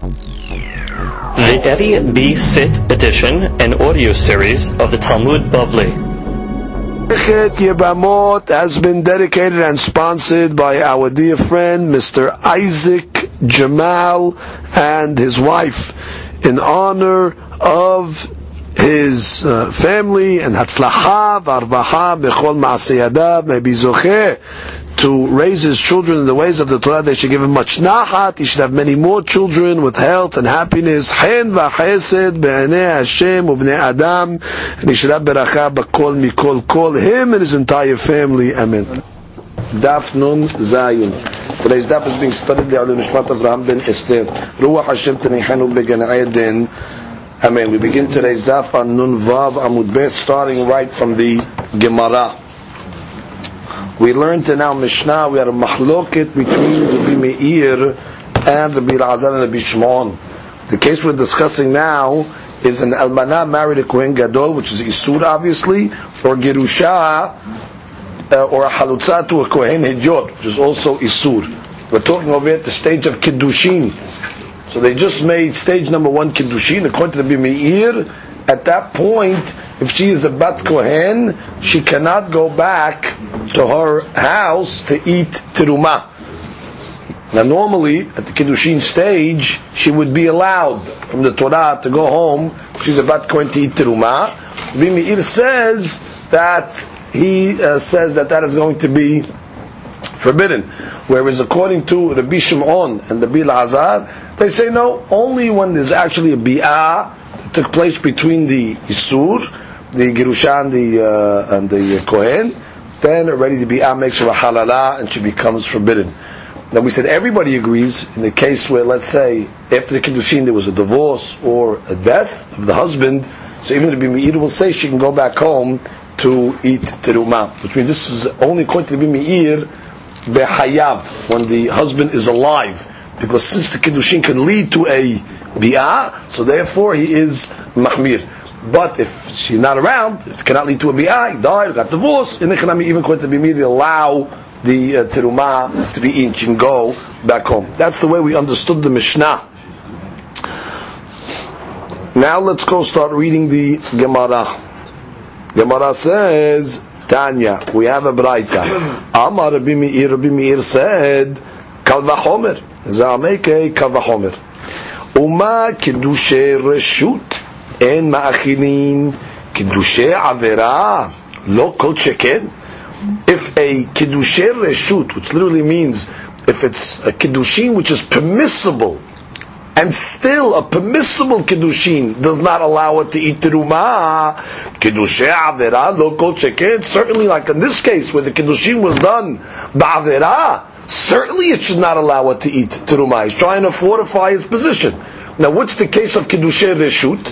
The Eddie B. Sit edition, an audio series of the Talmud Bavli. Masechet Yebamot has been dedicated and sponsored by our dear friend Mr. Isaac Jamal and his wife in honor of his uh, family and Hatzlacha Varvaha Bechol Maasiyadav may to raise his children in the ways of the Torah. They should give him much nahat. He should have many more children with health and happiness. Hen v'chesed be'anei Hashem u'bnei Adam. And he should have beracha b'kol mikol kol. Him and his entire family. Amen. Daf Nun Zayin. Today's daf is being studied by the Nishmat Avraham ben Esther. Ruach Hashem Tenichanu Began Eden. Amen. We begin today's daf on Nun Vav Amud Bet, starting right from the Gemara. We learned in our Mishnah, we had a mahloket between Rabbi Meir and Rabbi Elazar and Rabbi Shimon. The case we're discussing now is an almana married a kohen gadol, which is isur obviously, or gerusha, uh, or a halutza to a kohen hidyot, which is also isur. We're talking over at the stage of kiddushin. So they just made stage number one kiddushin according to Rabbi Meir. At that point, if she is a bat kohen, she cannot go back to her house to eat teruma. Now, normally at the kiddushin stage, she would be allowed from the Torah to go home. She's a bat kohen to eat teruma. Rabbi says that he uh, says that that is going to be forbidden. Whereas according to Rabbi Shimon and Rabbi Lazar, they say no, only when there's actually a bi'ah that took place between the Isur, the Gerusha and the, uh, and the Kohen, then already the bi'ah makes her a halala and she becomes forbidden. Now we said everybody agrees in the case where, let's say, after the Kiddushin there was a divorce or a death of the husband, so even the Bimiyir will say she can go back home to eat teruma, which means this is only according to the Bimiyir behayav, when the husband is alive, because since the Kiddushin can lead to a bi'ah, so therefore he is mahmir. But if she's not around, it cannot lead to a bi'ah, he died, got divorced, and then even according to the Bimiyir allow the uh, to be eaten, and go back home. That's the way we understood the Mishnah. Now let's go start reading the Gemara. Gemara says, Tanya, we have a braita. Amar Rabbi Meir, Rabbi Meir said, Kal v'chomer. Za'ameke kal v'chomer. Uma kiddushe reshut, en ma'achinin kiddushe avera, lo kol sheken. If a kiddushe reshut, which literally means if it's a kiddushin which is permissible, and still a permissible kiddushin does not allow it to eat teruma, kiddushe avera lo kol sheken. Certainly, like in this case where the kiddushin was done ba'avera, certainly it should not allow it to eat teruma. He's trying to fortify his position. Now, what's the case of kiddushe reshut?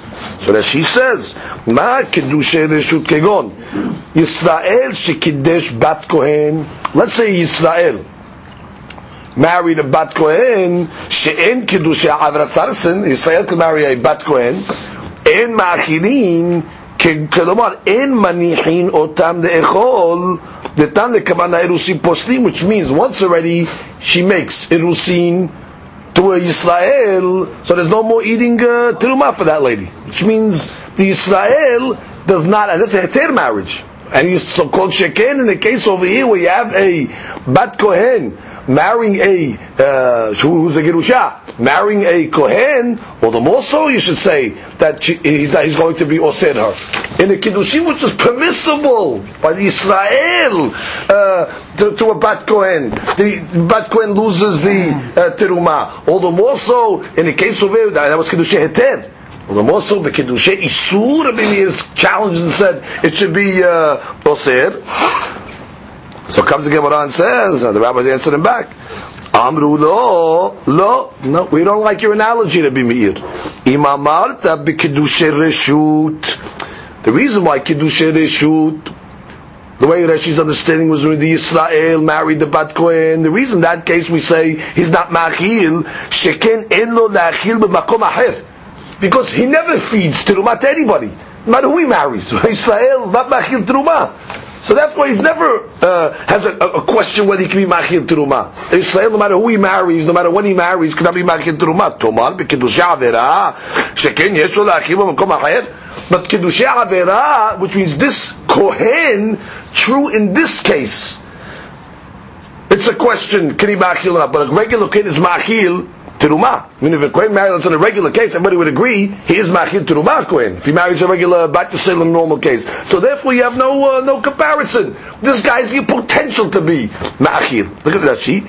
So that she says, ma kiddushe reshut kegon Yisrael shekiddesh bat kohen. Let's say Yisrael married a bat kohen she'en kiddushe avrat sarsin. Yisrael could marry a bat kohen. En ma'achinin כלומר, אין מניחין אותם לאכול, נתן לכוונה אירוסין פוסלים, which means once already she makes אירוסין to a Yisrael, so there's no more eating uh, teruma for that lady. Which means the Yisrael does not, and that's a heter marriage. And he's so-called sheken in the case over here where you have a bat kohen marrying a uh, who's a gerusha, marrying a kohen, well, the more so you should say that, she, that he's going to be osir her. In a kiddushin which is permissible by the Israel uh, to, to, a bat kohen, the bat kohen loses the uh, teruma. All the more so in the case of it, that was kiddushin heter. The the kiddushin isur, I mean, he challenged and said it should be uh, osir. So comes the Gemara and says, uh, the rabbis answered him back. Amru lo, lo, no, we don't like your analogy to be meir. Imamarta b'kedushe reshut. The reason why kedushe reshut, the way Rashi's understanding was when the Israel married the Bat Kohen. The reason that case we say he's not machil, sheken en lo lachil b'makom aher. Because he never feeds teruma to anybody. No matter who he marries. Israel is not machil teruma. So that's why he's never uh, has a, a, question whether he can be machil teruma. Israel, no matter who he marries, no matter when he marries, cannot be machil teruma. Tomar b'kedusha avera sheken yeshu la'achil b'makom acher. But kedusha avera, which means this kohen, true in this case. It's a question, can he machil or not? But a regular kohen is machil teruma. I mean, if a kohen marries on a regular case, everybody would agree he is machil teruma kohen. If he marries a regular back to sale in a normal case, so therefore you have no uh, no comparison. This guy's the potential to be machil. Look at that sheet.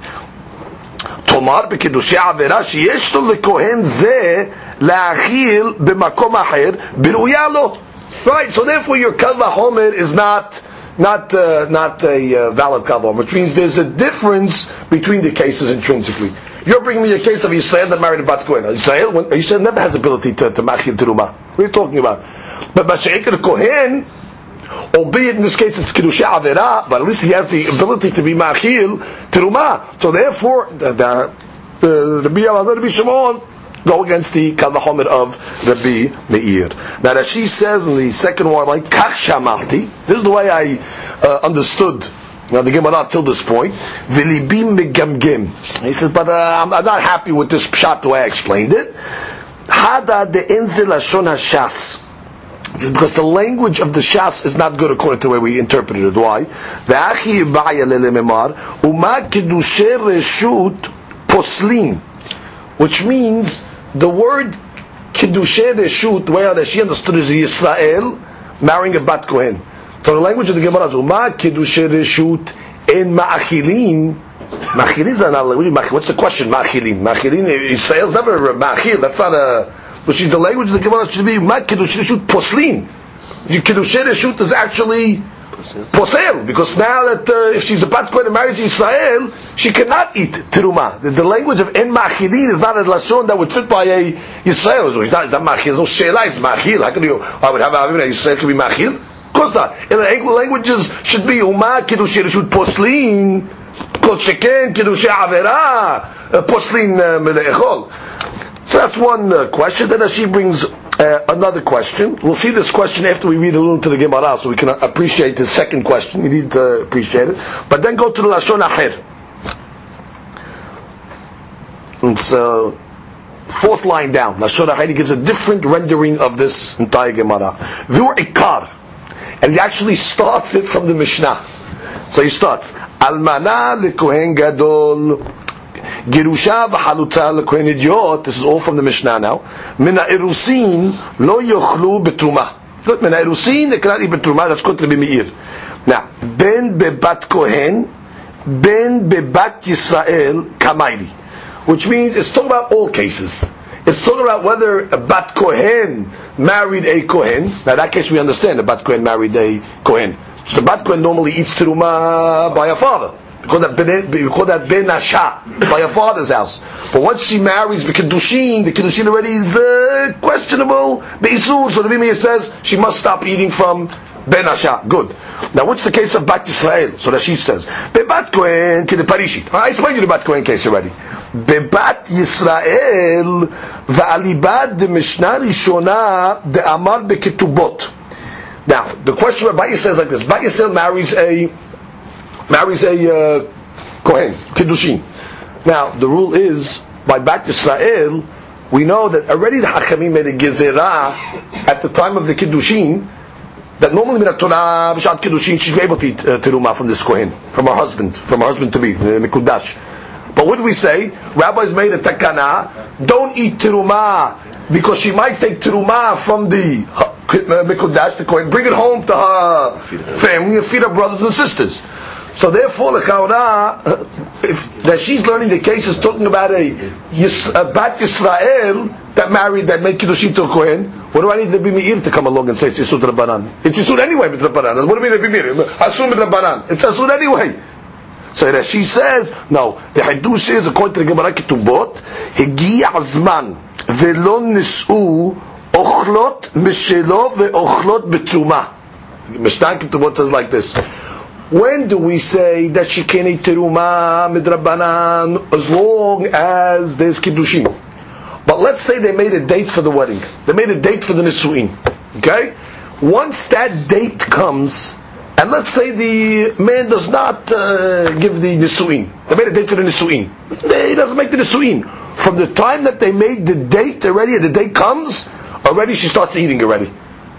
תאמר בקידושי עבירה שיש לו לכהן זה להאכיל במקום אחר בראויה לו. Right, so therefore your kal vachomer is not not uh, not a uh, valid kal which means there's a difference between the cases intrinsically. You're bringing me a case of Israel that married a Bat Kohen. Israel, when, Yisrael never has ability to, to machil teruma. What are you talking about? But Basha'ik Kohen, albeit in this case it's Kiddusha Avera, but at least he has the ability to be machil teruma. So therefore, the, the, the, the Rabbi Rabbi Shimon, go against the Kalvachomer of Rabbi Meir. Now as she says in the second one, like Kach Shamalti, this is the way I uh, understood now the Gemara till this point, v'libim megamgim. He says, but uh, I'm, I'm, not happy with this pshat the way I explained it. Hada de inzil ashon hashas. Because the language of the shas is not good according to the way we interpreted it. Why? V'achi ba'ya lelememar uma kedushe reshut poslin, which means the word kedushe reshut, way that she understood is Israel marrying a bat kohen. So the language of the Gemara Uma Kiddushe Reshut in Ma'achilin. Ma'achilin is not language. What's the question? Ma'achilin. Ma'achilin, Israel's never Ma'achil. That's not a, which is the language of the Gemara should be Ma Kiddushe Reshut Poslin. Kiddushe Reshut is actually posel, because now that uh, if she's a bat and marries Israel, she cannot eat teruma. The, the language of en machilin is not a lashon that would fit by a Israel. It's not, not machil. It's no sheila. It's machil. How can you? I would have a Israel can be machil. Not. In the languages should be Uma Kiddush Reshut Poslin, Kol Sheken Kiddush Avera, uh, Poslin uh, Mele'echol. So that's one uh, question. Then she brings uh, another question. We'll see this question after we read a little to the Gemara, so we can appreciate the second question. We need to appreciate it. But then go to the Lashon Acher. It's uh, fourth line down. Lashon Acher gives a different rendering of this entire Gemara. Vur Ikar. And he actually starts it from the Mishnah. So he starts, Almana lekohen gadol, Girusha v'halutza lekohen idiot, this is all from the Mishnah now, Mina irusin lo yochlu betruma. Good, mina irusin, they cannot eat betruma, that's called Rabbi Meir. Now, ben bebat kohen, ben bebat Yisrael kamayli. Which means, it's talking about all cases. It's talking about whether a bat kohen married a Kohen, now that case we understand, the Bat Kohen married a Kohen. So the Bat Kohen normally eats Teruma by her father. Because that ben, we call that Ben Asha, by her father's house. But once she marries the Kiddushin, the Kiddushin already is uh, questionable. So the Bimiyah says she must stop eating from Ben Asha. Good. Now what's the case of Bat Yisrael? So that she says, Bebat Kohen Parishit. I explained you the Bat Kohen case already. Ve'alibad de Mishnah Rishona de Amar beketubot. Now, the question of Ba'is says like this. Ba'is marries a, marries a uh, Kohen, Kiddushin. Now, the rule is, by Bat Yisrael, we know that already the Hachamim made a gezerah at the time of the Kiddushin, that normally Minat Torah, B'Shat Kiddushin, she's able to eat uh, teruma from this Kohen, from her husband, from her husband to be, uh, Mikudash. But what do we say? Rabbis made a takana, don't eat teruma, because she might take teruma from the Mikudash, the coin, bring it home to her family and feed her brothers and sisters. So therefore, the Chaura, uh, if that she's learning the case is talking about a, a Bat Yisrael that married, that made Kiddushin to a Kohen, what do I need Rabbi Meir to come along and say it's Yisud Rabbanan? It's Yisud anyway, with Rabbanan. What do you mean? Asum with Rabbanan. It's Yisud anyway. So that she says, no, the Hidush is according to the Gemara Ketubot, הגיע הזמן ולא נישאו אוכלות משלו ואוכלות בתרומה. Mishnah Ketubot says like this. When do we say that she can eat teruma midrabanan as long as there's kiddushin? But let's say they made a date for the wedding. They made a date for the nisuin. Okay? Once that date comes, and let's say the man does not uh, give the nisuin. They made a date for the nisuin. He doesn't make the nisuin. From the time that they made the date already, the date comes, already she starts eating already.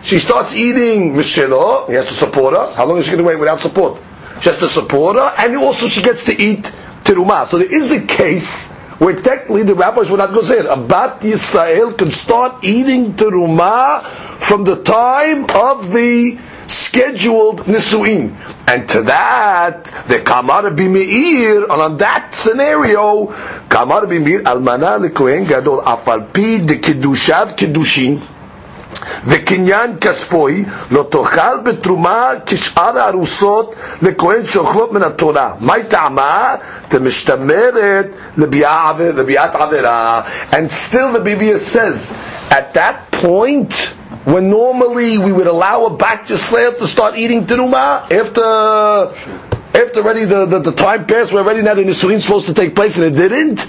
She starts eating mishelo. He has to support her. How long is she going to wait without support? She has to support her, and also she gets to eat teruma. So there is a case where technically the rabbis would not go it. A bat Yisrael can start eating teruma from the time of the scheduled nisuin. And to that, the kamar b'meir, and on that scenario, kamar b'meir almana lekohen gadol afalpi de kiddushav kiddushin. וקניין כספוי לא תאכל בתרומה כשאר הארוסות לכהן שאוכלות מן התורה. מהי טעמה? דמשתמרת לביאת עבירה. And still the Biblia says, at that point, when normally we would allow a bat Yisrael to start eating teruma, after after already the, the, the, time passed, we're already now the Nisuin supposed to take place, and it didn't,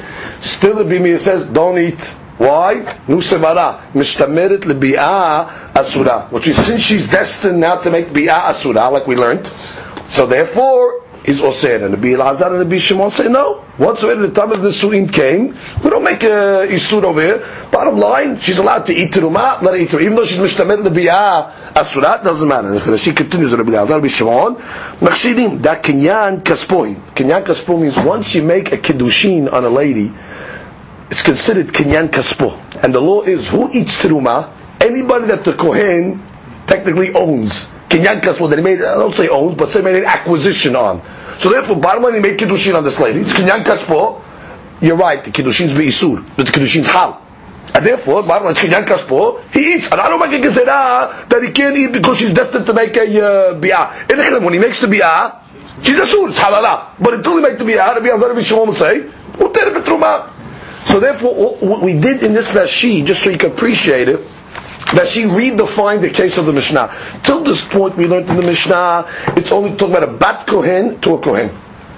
still the Biblia says, don't eat. Why? Nusevara. Mishtameret lebi'ah asura. Which is, since she's destined now to make bi'ah asura, like we learned, so therefore, is Oser. And the Elazar and the Shimon say, no. Whatsoever the time of the Su'in came, we don't make a Isur over here. Bottom line, she's allowed to eat Terumah, let her eat Terumah. Even though she's Mishtamet Lebi'ah Asurat, doesn't matter. She continues, Rabbi Elazar, Rabbi Shimon, Machshidim, that Kinyan Kaspoin. Kinyan Kaspoin means once you make a Kiddushin on a lady, it's considered kinyan kaspo. And the law is who eats teruma? Anybody that the kohen technically owns. Kinyan kaspo that he made, I don't say owns, but say made an acquisition on. So therefore, bottom line, he made kiddushin on this lady. It's kinyan kaspo. You're right, the kiddushin's isur, but the kiddushin's hal. And therefore, bottom line, kinyan kaspo, he eats. And I don't make a gezerah that he can't eat because she's destined to make a uh, bi'ah. When he makes the bi'ah, she's asur, it's halala. But until he makes the bi'ah, the bi'ah, the Shimon will say, uter betruma. So therefore, what we did in this Rashi, just so you can appreciate it, she redefined the case of the Mishnah. Till this point, we learned in the Mishnah, it's only talking about a bat kohen to a kohen.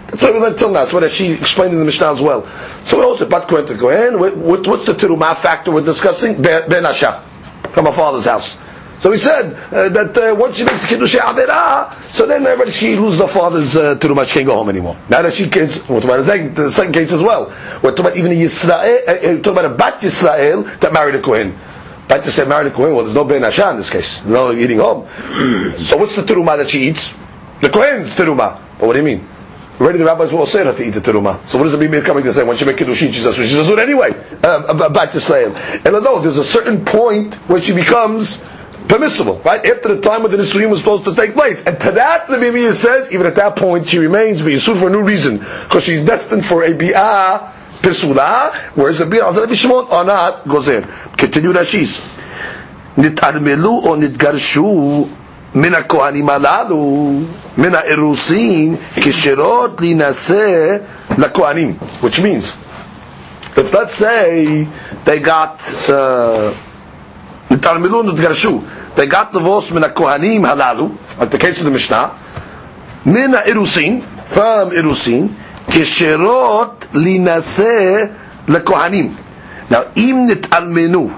That's what we learned till now. That's what she explained in the Mishnah as well. So we also bat kohen to kohen. What, what's the terumah factor we're discussing? Ben Asha, from a father's house. So he said uh, that uh, once she makes kiddush avera, so then everybody she loses her father's uh. She can't go home anymore. Now that she can, we're talking about the, the second case as well. We're talking about even a Yisrael, uh, uh talking about a bat Yisrael that married a kohen. Bat Yisrael married a kohen. Well, there's no ben asha in this case. There's no eating home. so what's the terumah that she eats? The kohen's terumah. But what do you mean? Already the rabbis will say her to eat the terumah. So what does it mean coming to say? When she make kiddushin, she's a she's a anyway. Uh, back to Israel. And although there's a certain point where she becomes permissible, right? After the time when the Nisurim was supposed to take place. And to that, the Bibliya says, even at that point, she remains B'Yisur for a new reason. Because she's destined for a Bi'ah Pesula, whereas the Bi'ah Azar Bishmon are not Gozer. Continue Rashis. נתערמלו או נתגרשו מן הכהנים הללו, מן האירוסין, כשרות להינשא לכהנים. Which means, if let's say they got uh, Talmilun Utgarshu. They got divorced from the Kohanim Halalu, like the case of the Mishnah, Mina Irusin, from Irusin, Kesherot Linase Lekohanim. Now, Im Nitalmenu,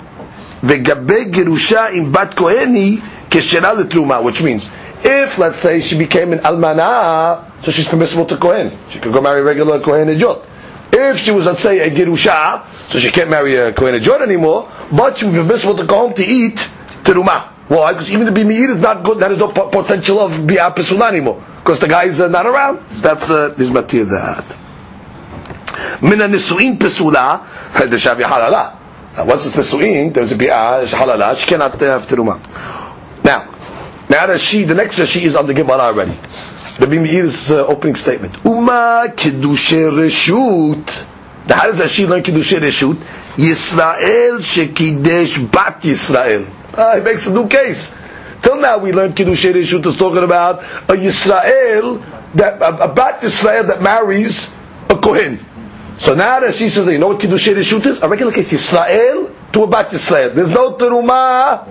Vegabe Gerusha Im Bat Koheni, Keshera Letluma, which means, if, let's say, she became an Almana, so she's permissible to Kohen. She could go marry regular Kohen Yot. If she was, let's say, a Girusha, so she can't marry a Kohen Ejot anymore, but she would be permissible to go home to eat teruma. Why? Because even to be bimi'ir is not good. That is no potential of bi'ah pesula anymore. Because the guy is uh, not around. That's uh, matir that. Min nisuin the shavi halala. Once it's nisuin, there's a bi'ah, halala. She cannot uh, have teruma. Now, now that she, the next she is on the Gemara already. Rabbi Meir's uh, opening statement. Uma kiddushe reshut. How does she learn kiddushe reshut? Yisrael shekidesh bat Yisrael. Ah, he makes a new case. Till now we learned kiddushe reshut is talking about a Yisrael that a, a bat Yisrael that marries a kohen. So now that she says, you know what kiddushe reshut is? A regular case Yisrael to a bat Yisrael. There's no teruma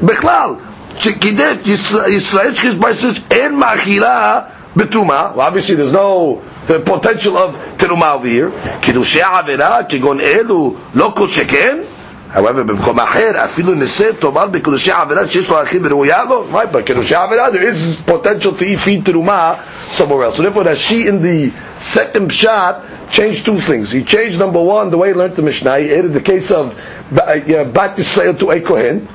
bechlal. שקידש ישראל שחיז אין מאכילה בתרומה, well, obviously there's no potential of תרומה over here, קידושי עבירה כגון אלו לא כל שכן, However, במקום אחר, אפילו ניסה תאמר בקידושי עבירה שיש לו אחים וראויה לו, right, but קידושי עבירה, there is potential to eat feed teruma somewhere else. So therefore, Rashi in the second shot changed two things. He changed number one, the way he learned the Mishnah, he added the case of Bat Yisrael to a Kohen,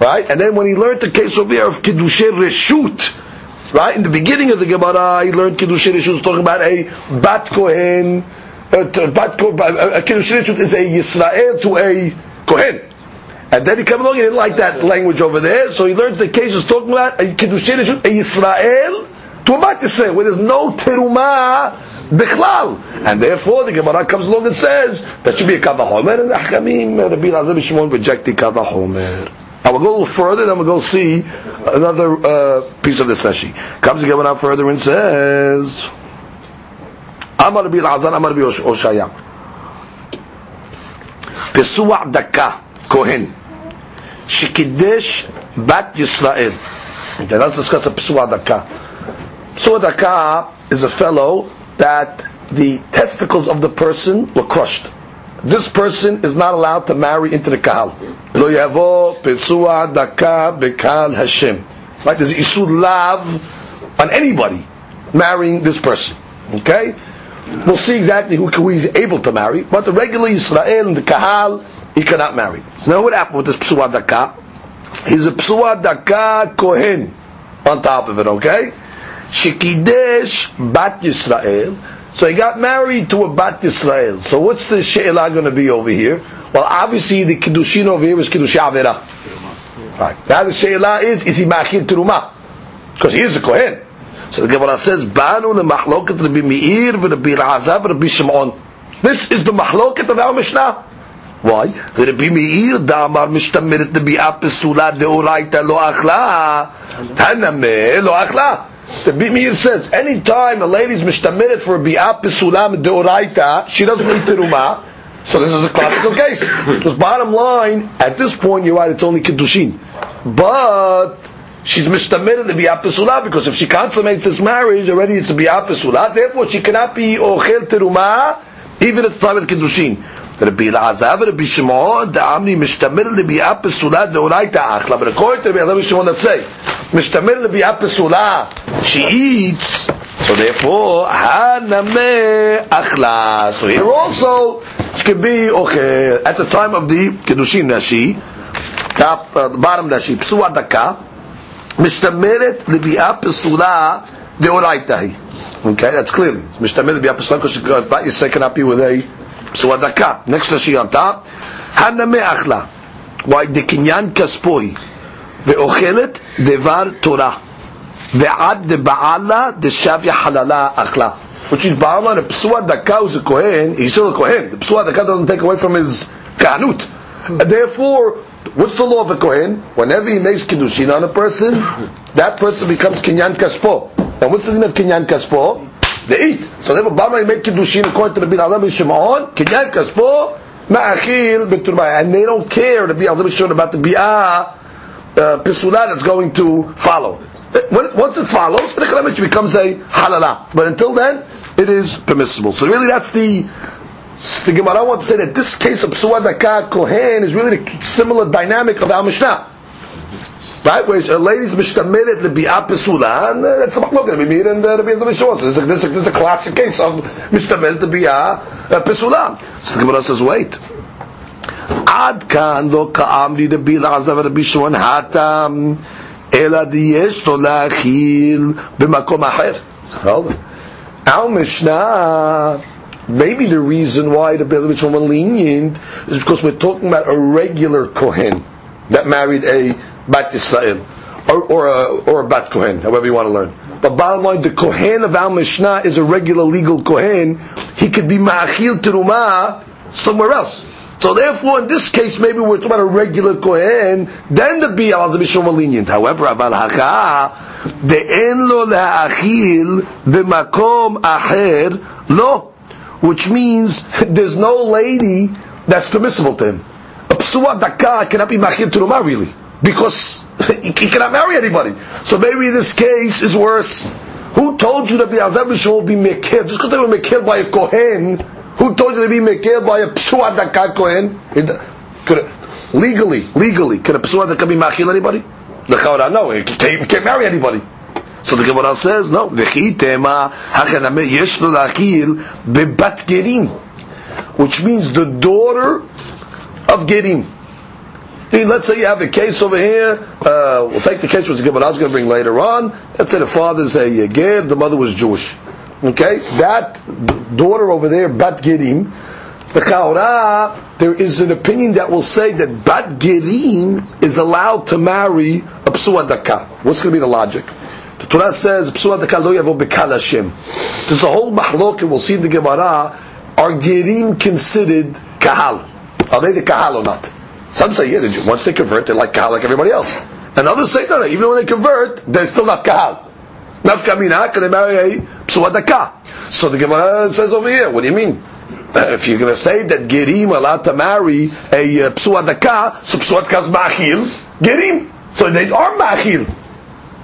right? And then when he learned the case over here of Kiddushay Reshut, right? In the beginning of the Gemara, he learned Kiddushay Reshut, talking about a Bat Kohen, A Bat Kohen, Kiddushay Reshut is a Yisrael to a Kohen. And then he came along, he didn't like that language over there, so he learns the case is talking about a Kiddushin, a Yisrael to a Bat Yisrael, where there's no Terumah Bichlal. And therefore the Gemara comes along and says that should be a Kavahomer, and Achkamim, Rabbi Lazar Shimon rejected Kavahomer. I will go a little further, then we'll go see another uh, piece of this Rashi. Comes again out further and says, "I am Amar bi Azan, Amar bi Oshaya. Pesua Daka, Kohen. Shikidesh Bat Yisrael. Okay, let's discuss the Pesua Daka. Pesua Daka is a fellow that the testicles of the person were crushed. This person is not allowed to marry into the Kahal. Lo yavo Pesua Daka Bekal Hashem. Right? There's Isud Lav on anybody marrying this person. Okay? We'll see exactly who, who he's able to marry, but the regular Israel and the Kahal, he cannot marry. So now what happened with this Psuah Daka? He's a Psuah Daka Kohen on top of it, okay? Shekidesh Bat Yisrael. So he got married to a Bat Yisrael. So what's the She'elah going to be over here? Well, obviously the Kiddushin over here is Kiddush Avera. Right. Now the She'elah is, is he Machir Terumah? Because he is a Kohen. So the Gemara says, Banu the mahloket Rabbi Meir v'Rabbi Razav v'Rabbi Shimon. This is the mahloket of our Mishnah. Why? Rabbi Meir da'amar mishtamirit nebi'ah pesula deoraita lo achla. Taname lo achla. The Meir says, anytime a lady's mishtamirit for a bi'ah pesula deoraita, she doesn't need terumah. So this is a classical case. Because bottom line, at this point, you're right, it's only Kiddushin. But she's mishtamirah the bi'ah because if she consummates this marriage, already it's a bi'ah Therefore, she cannot be ochel terumah even at the time of kiddushin. Rabbi Elazar, Rabbi Shimon, the Amni Mishtamir Libiyah Pesula Deoraita Achla. But according to Rabbi Shimon, let's say, she eats, so therefore, Haname Achla. So here also, it can be, okay, at the time of the Kedushin nashi, top, uh, bottom Rashi, Psua Daka, Mishtameret Libiyah Pesula Deoraita. Okay, that's clearly. Mishtameret Libiyah Pesula, because she cannot be with a פסולה דקה. Next Rashi on top. הנמה אכלה. Why דקניין כספוי ואוכלת דבר תורה. ועד דבעלה דשביה חללה אכלה. Which is Ba'ala, the Psua Daka who's a Kohen, he's still a Kohen. The Psua Daka doesn't take away from his Kahanut. And therefore, What's the law of a Kohen? Whenever he makes Kiddushin on a person, that person becomes Kinyan Kaspo. And what's the name of Kinyan Kaspo? They eat. So therefore, Bama make Kiddushin according to the Bin Azam Shimon, Kinyan Kaspo, Ma'achil B'turmai. And they don't care, the Bin Azam Shimon, about the Bi'ah, uh, Pisula that's going to follow. When, once it follows, it becomes a halala. But until then, it is permissible. So really that's the the Gemara wants to say that this case of Psuad Daka Kohen is really the similar dynamic of our Mishnah. Right? Where a lady's mishtamiret to be apesula, and that's the maklok Rabbi Meir and Rabbi Yehuda Mishon. This is this is a classic case of mishtamiret to be a pesula. So the Gemara says, wait. עד כאן לא כאם לי רבי אלעזר ורבי שמעון התם, אלא דיש לו להכיל במקום אחר. Our Mishnah Maybe the reason why the Beis Hamikdash were lenient is because we're talking about a regular Kohen that married a Bat Yisrael or, or, a, or a Bat Kohen, however you want to learn. But bottom line, the Kohen of our Mishnah is a regular legal Kohen. He could be Ma'achil Terumah somewhere else. So therefore, in this case, maybe we're talking about a regular Kohen, then the Bi'al the Mishom lenient. However, Aval Haka, the En lo b'makom acher, lo which means there's no lady that's permissible to him. A psuah daka cannot be machir terumah really, because he cannot marry anybody. So maybe this case is worse. Who told you that the Azab will be mekir? Just because they were mekir by a kohen, who told you to be mekir by a psuah daka kohen? legally, legally, can a psuah that can be machil anybody? No, he can't, he can't marry anybody. So the Gemara says, no, which means the daughter of Gerim. Let's say you have a case over here. Uh, we'll take the case which Gemara is going to bring later on. Let's say the father's a Ger, the mother was Jewish. Okay, that daughter over there, Bat Gerim, the Chaura, there is an opinion that will say that Bat Gerim is allowed to marry a Psua Daka. What's going to be the logic? The Torah says, Psua Daka lo yavo Hashem. There's a whole mahlok, and we'll see in the Gemara, are Gerim considered Kahal? Are they the Kahal or not? Some say, yeah, once they convert, they're like Kahal like everybody else. And others say, no, no, even when they convert, they're still not Kahal. Nafka mina, can they marry a psuadaka? So the Gemara says over here, what do you mean? Uh, if you're going to say that Gerim allowed to marry a uh, psuadaka, so psuadaka is machil, Gerim. So they are machil.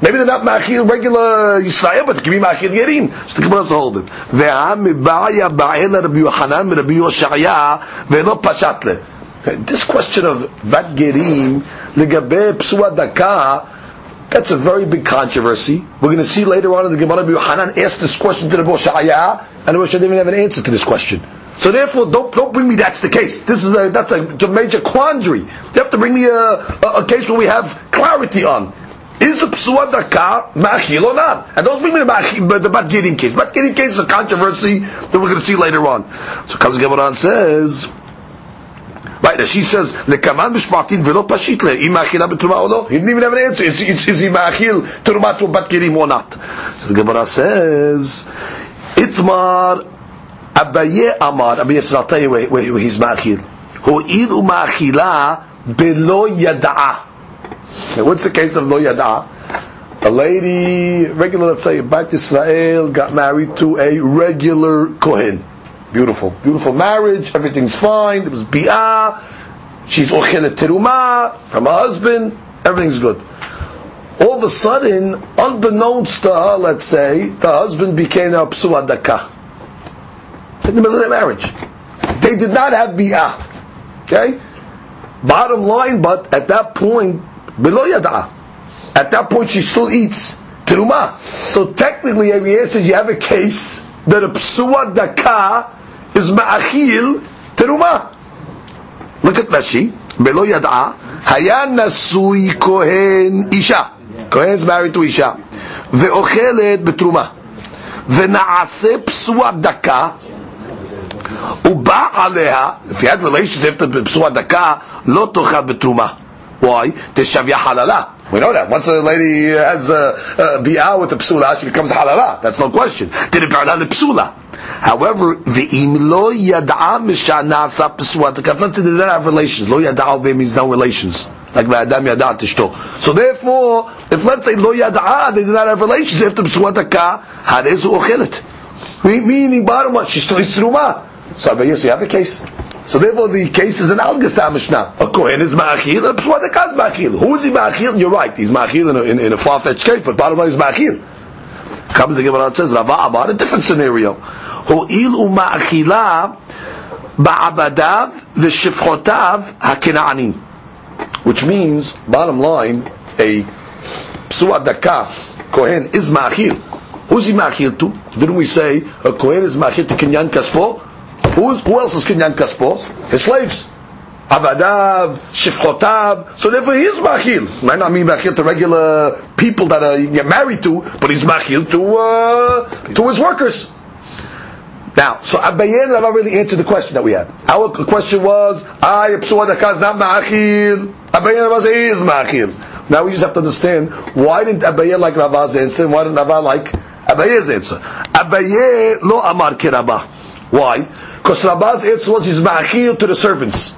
Maybe they're not machil regular Yisrael, but they can be machil. So the Gemara is holding. Ve'am ba'ya ba'ela Rabbi Yohanan Rabbi Yoshaya ve'lo pashatle. This question of Vat Gerim, legabe psuadaka, that's a very big controversy. We're going to see later on in the Gemara, Hanan asked this question to the Boshaya, and the Boshaya didn't even have an answer to this question. So therefore, don't don't bring me that's the case. This is a that's a, a major quandary. You have to bring me a, a, a case where we have clarity on. Is a psuah daka machil or not? And don't bring me the the bat case. Bat case is a controversy that we're going to see later on. So comes Gemara says. Right, she says, "Lekaman b'shmartin v'lo pashit le imachila b'truma or no." He didn't even have an answer. Is, is, is he machil truma to bat kirim or not? So the Gemara says, "Itmar Abaye Amar." Abaye says, "I'll tell you where, where, where he's machil. Ho'il u'machila belo yada'a." What's the case of lo yada'a? A lady, regular, let's say, back to Israel, got married to a regular kohen Beautiful, beautiful marriage. Everything's fine. It was bi'ah. She's ochelet teruma from her husband. Everything's good. All of a sudden, unbeknownst to her, let's say, the husband became a psuah daka. In the middle of their marriage. They did not have bi'ah. Okay? Bottom line, but at that point, below yada. At that point, she still eats teruma. So technically, Avier says you have a case that a psuah daka is ma'achil teruma. Look at Rashi. Belo yad'a. Haya nasui kohen isha. Kohen is married to isha. ואוכלת בתרומה. ונעשה פסוע דקה, ובא עליה, if he had relationship פסוע דקה, לא תאכל בתרומה. Why? Deshavya halala. We know that. Once a lady has a, a bi'ah with a psula, she becomes halala. That's no question. Did it the psula? However, ve'im lo yada'a Let's say they did not have relations. Lo yada'a means no relations. Like adam yada'a tishto. So therefore, if let's say lo yada'a, they did not have relations, if the psuataka, harezu ochelet. Meaning, bottom line, she's still is. So, yes, you have a case. So therefore, the case is analogous to Mishnah. A Kohen is Ma'achil, and a Pshua is Ma'achil. Who is he Ma'achil? You're right, he's Ma'achil in a, in, in a far-fetched case, but bottom line is Ma'achil. Comes the Gemara and says, Rava Amar, a different scenario. Ho'il u'ma'achila ba'abadav v'shifchotav ha'kena'anim. Which means, bottom line, a Psua Daka, Kohen is Ma'achil. Who's he Ma'achil to? Didn't we say a Kohen is Ma'achil to Kinyan Kaspo? Who's, who else is Kinyan Kaspo? His slaves. Abadav, Shifchotav. So therefore he is Machil. Might not mean Machil to regular people that are, get married to, but he's Machil to, uh, to his workers. Now, so Abayin Rava really answered the question that we had. Our question was, I, Psuah is not Ma'achil. Abayin he is Ma'achil. Now we just have to understand, why didn't Abayin like Rava's answer, and why didn't Rava like Abayin's answer? Abayin lo amar kirabah. Why? Because Rabba's answer was he's ma'achil to the servants.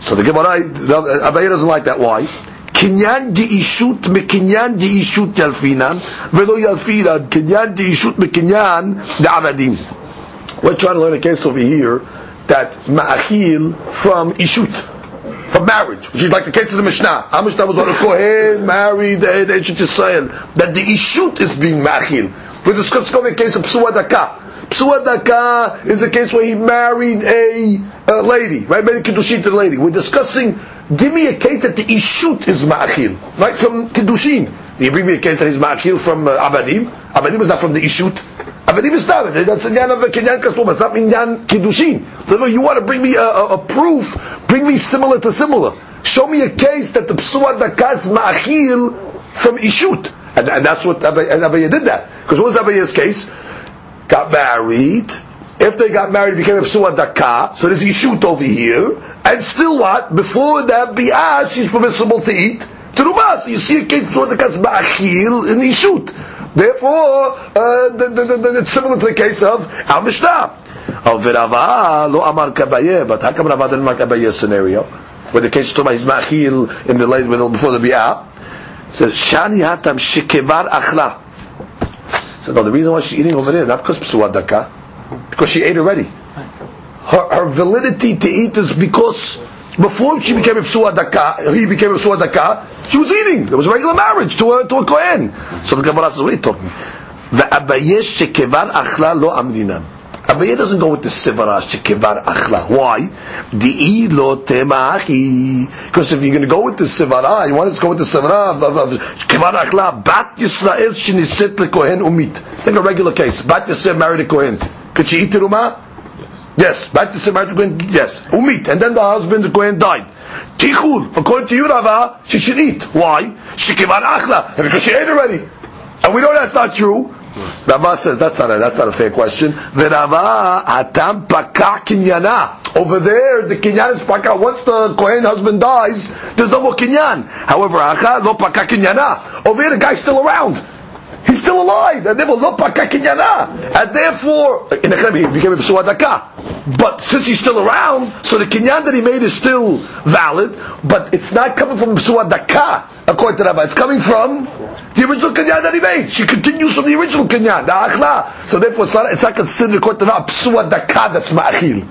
So the Gemara, uh, Abaye doesn't like that. Why? Kinyan di'ishut mekinyan di'ishut yalfinan velo yalfinan kinyan di'ishut mekinyan da'avadim. We're trying to learn a case over here that ma'achil from ishut, from marriage, which is like the case of the Mishnah. Our Mishnah was on a Kohen married the Eretz Yisrael, that the ishut is being ma'achil. We're discussing a case of psuadaka. Psuadaka is a case where he married a, a lady, right? A kiddushin to the lady. We're discussing give me a case that the ishut is ma'achil, right, from Kiddushin. You bring me a case that he's ma'achil from uh, Abadim. Abadim is not from the ishut. Abadim is not. That's a of Kinyan Kasuma. It's not Minyan Kiddushin. So you want to bring me a, a, a, proof, bring me similar to similar. Show me a case that the Psuah Dakat is ma'achil from ishut. And, and that's what Abaye did that. Because what was case? Got married, if they got married, became a psua daka. So there's shoot over here, and still what? Before that bi'ah, she's permissible to eat teruma. So you see a case psua daka's ba'achil in shoot. Therefore, uh, the, the, the, it's similar to the case of mishnah. Al virava lo amar kabaye, but how come Rava didn't Abaye's scenario? Where the case is talking about ma'achil in the late before the bi'ah. Says shani hatam shikevar achla. So no, the reason why she's eating over there, not because psua daka because she ate already. Her, her validity to eat is because before she became a psua daka, he became a psua daka, she was eating. There was a regular marriage to a, to a kohen. So the Gemara says, what are you talking? The abayesh shekevar achla lo amrinan. Abaye doesn't go with the sivara shekevar achla. Why? Di lo temachi. Because if you're going to go with the sivara, you want to go with the sivara of, shekevar achla. Bat Yisrael shinisit lekohen umit. Think a regular case. Bat Yisrael married a kohen. Could she eat teruma? Yes. Back married a Kohen, yes. Umit. And then the husband, the Kohen, died. Tichul. According to you, Rava, she should eat. Why? She kivan achla. Because she ate already. And we know that's not true. Rava says that's not a, that's not a fair question. The Rava atam paka kinyana. Over there, the kinyan is paka. Once the Kohen husband dies, there's no more kinyan. However, acha lo paka kinyana. Over here, the guy's still around. He's still alive, and therefore lo And therefore, in a he became a psuadaka. But since he's still around, so the kinyan that he made is still valid, but it's not coming from psuadaka, according to Rabbi. It's coming from the original kinyan that he made. She continues from the original kinyan, the achla. So therefore, it's not, it's not considered according to Rabbi psuadaka that's ma'achil.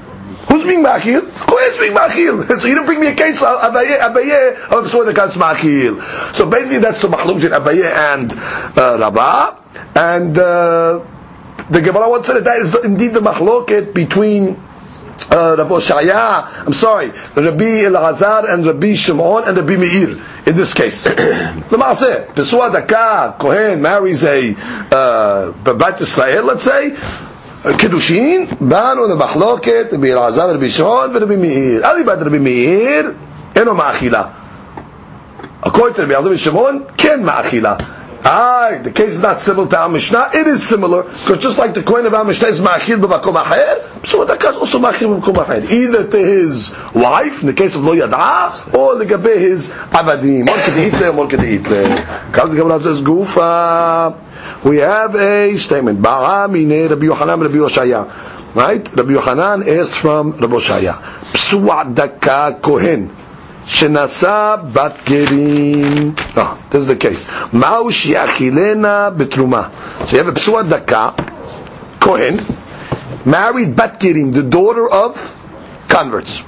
Who's being machil? Who is being machil? So you didn't bring me a case of Abaye, Abaye of Soda Kas machil. So basically that's the machluk between Abaye and uh, Rabbah. And uh, the Gemara once said that that is indeed the machloket between uh, Rabbi Oshaya, I'm sorry, Rabbi Elazar and Rabbi Shimon and Rabbi Meir in this case. L'maaseh, Pesua Daka, Kohen marries a uh, Bat Israel, let's say, קידושין, באנו למחלוקת רבי אלעזר רבי שמעון ורבי מאיר. אליבד רבי מאיר, אינו מאכילה. According to Rabbi Elazar Shimon, ken ma'achila. Ah, the case is not similar to Al Mishnah. It is similar because just like the coin of Al Mishnah is ma'achil b'makom acher, so that is also ma'achil b'makom acher. Either to his wife in the case of lo yad'ah, or legabe his avadim. One could eat there, one could eat there. Comes the Gemara says gufa we have a statement. Ba'amine Rabbi Yochanan Rabbi. Right? Rabbi Yochanan asked from Rabbi Yoshaya. Psu'a daka kohen. Shenasa bat gerim. No, this is the case. Ma'u shiachilena betruma. So you have a psu'a daka, kohen, married bat gerim, the daughter of converts.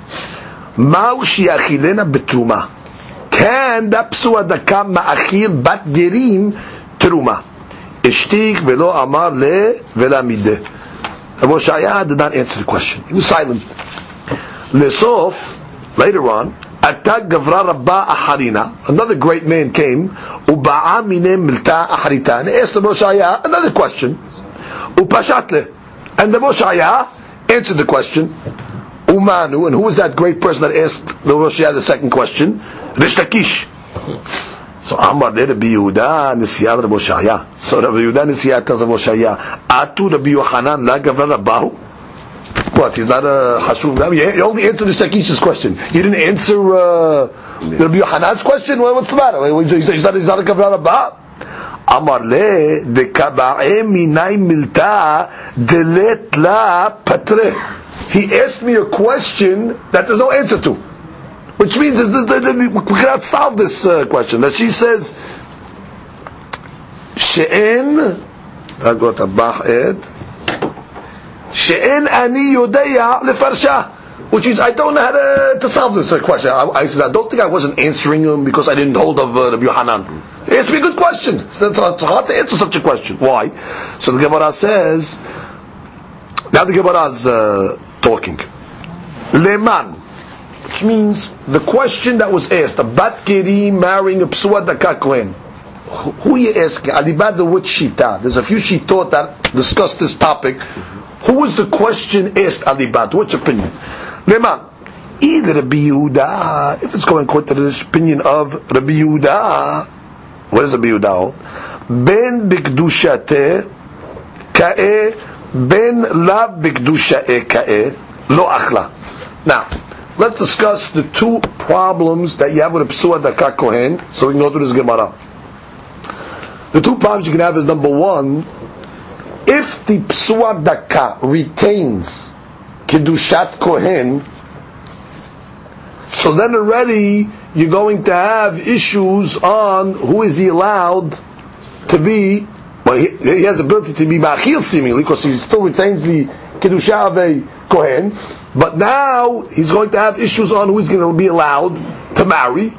Ma'u shiachilena betruma. Can that psu'a daka ma'achil bat gerim truma? Ishtik velo amar le velamide. Abu Shaya did not answer the question. He was silent. Lesof, later on, Atag Gavra Rabba Aharina, another great man came, Uba'a mine milta aharita, and asked the Shaya another question. Upashatle. And the Shaya answered the question. Umanu, and who was that great person that asked the Shaya the second question? Resh Lakish. So Amar le Rabbi Yehuda Nisiyah Rabbi Shaya. So Rabbi Yehuda Nisiyah tells Rabbi Shaya, Atu Rabbi Yohanan la Gavra Rabbahu. What? He's not a Hashum. You only answered the Shakish's question. You didn't answer uh, Rabbi Yohanan's question. What's the matter? He's, he's not, he's not a Gavra Rabbah. אמר le דקבעי מיני מילתא דלת לה פטרה. He asked me a question that there's no answer to. Which means we cannot solve this uh, question. That she says, She'en, I got a ba'ed, She'en ani yodeya lefarsha. Which means I don't know how to, to solve this uh, question. I, I said, I don't think I wasn't answering him because I didn't hold of uh, Rabbi Yohanan. It's a good question. So it's, it's hard to answer such a question. Why? So the Gemara says, now the Gemara is uh, talking. Leman, which means the question that was asked, a bat geri marrying a psua daka kohen. Who you asking? Alibad the which shita? There's a few shitot that discuss this topic. Who was the question asked Alibad? Which opinion? Lema. Either Rabbi Yehuda, if it's going according to this opinion of Rabbi Yehuda, what is Rabbi Yehuda? Ben bikdushate ka'e ben lav bikdusha'e ka'e lo achla. Now, let's discuss the two problems that you have with a psua daka kohen, so we can go through this Gemara. The two problems you can have is number one, if the psua daka retains kedushat kohen, so then already you're going to have issues on who is he allowed to be. Well, he, he has the ability to be machil seemingly because he still retains the kedusha of a kohen, but now he's going to have issues on who he's going to be allowed to marry.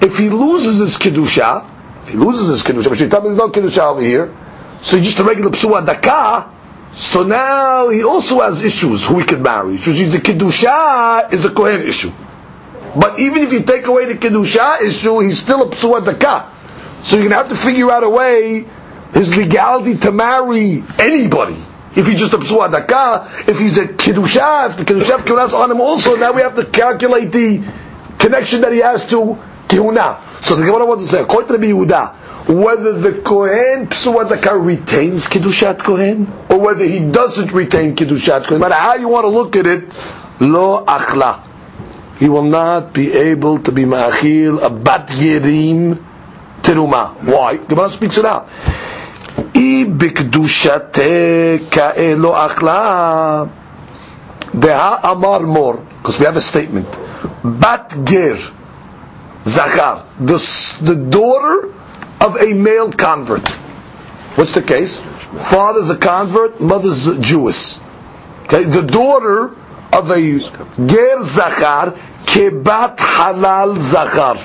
If he loses his kedusha, if he loses his kedusha, but you tell me there's no kedusha over here, so just a regular psua daka. So now he also has issues who he can marry. So the kedusha is a kohen issue. But even if you take away the kedusha issue, he's still a psua daka. So you're gonna have to figure out a way his legality to marry anybody. If he's just a psua daka, if he's a kedusha, if the kedusha kehuna is on him also, now we have to calculate the connection that he has to kehuna. So the Gemara wants to say, according to Yehuda, whether the kohen psua daka retains kedushat kohen, or whether he doesn't retain kedushat kohen, no matter how you want to look at it, lo achla he will not be able to be ma'achil a bat yerim teruma. Why? Gemara speaks it out. Deha amar mor because we have a statement bat ger zachar the, the daughter of a male convert. What's the case? Father's a convert mother's a Jewess. Okay the daughter of a ger zachar kebat halal zachar.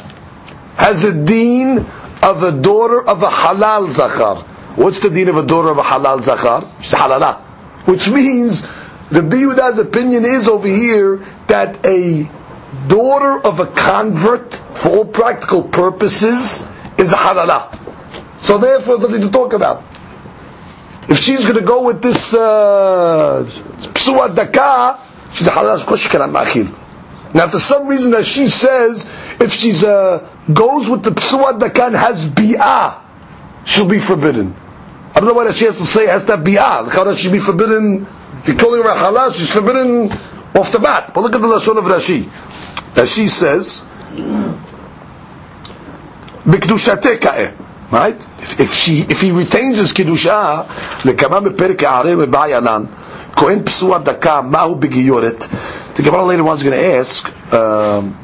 Has a deen of a daughter of a halal zachar. What's the deen of a daughter of a halal zachar? She's halala. Which means, Rabbi Yehuda's opinion is over here that a daughter of a convert, for all practical purposes, is a halala. So therefore, nothing to talk about. If she's going to go with this uh, daka, she's a halal. Of course, she cannot machil. Now, for some reason, as she says, if she's uh, goes with the psua and has bi'ah, she'll be forbidden. I don't know why she has to say has to have bi'ah. How does she be forbidden? If you're calling her a halal, she's forbidden off the bat. But look at the lashon of Rashi. Rashi says. Right? If, if she, if he retains his kedusha, lekama meperek ha'areh me'bayalan, kohen psua daka, mahu begiyoret. The Gemara later on is going to ask, um,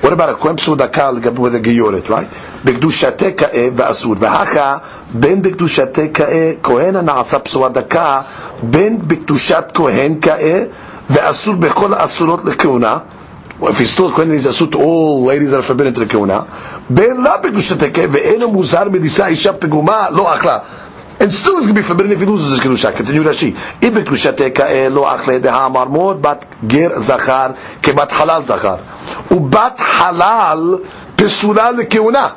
what about a kohen psua daka with a giyoret, right? בקדושתה כאה ואסור, והכה בין בקדושתה כאה כהן הנעשה פסוע דקה, בין בקדושת כהן כאה ואסור בכל האסורות לכהונה, well, if he's still a he's asur to all ladies that are forbidden to the Kehuna. Ben la b'kedushat hekeh ve'eno muzar b'nisa isha peguma lo achla. And still it's going to be forbidden if he loses his kedusha. Continue Rashi. If b'kedushat hekeh lo achla deha amar mod bat ger zachar kebat halal zachar. Ubat halal pesula lekehuna.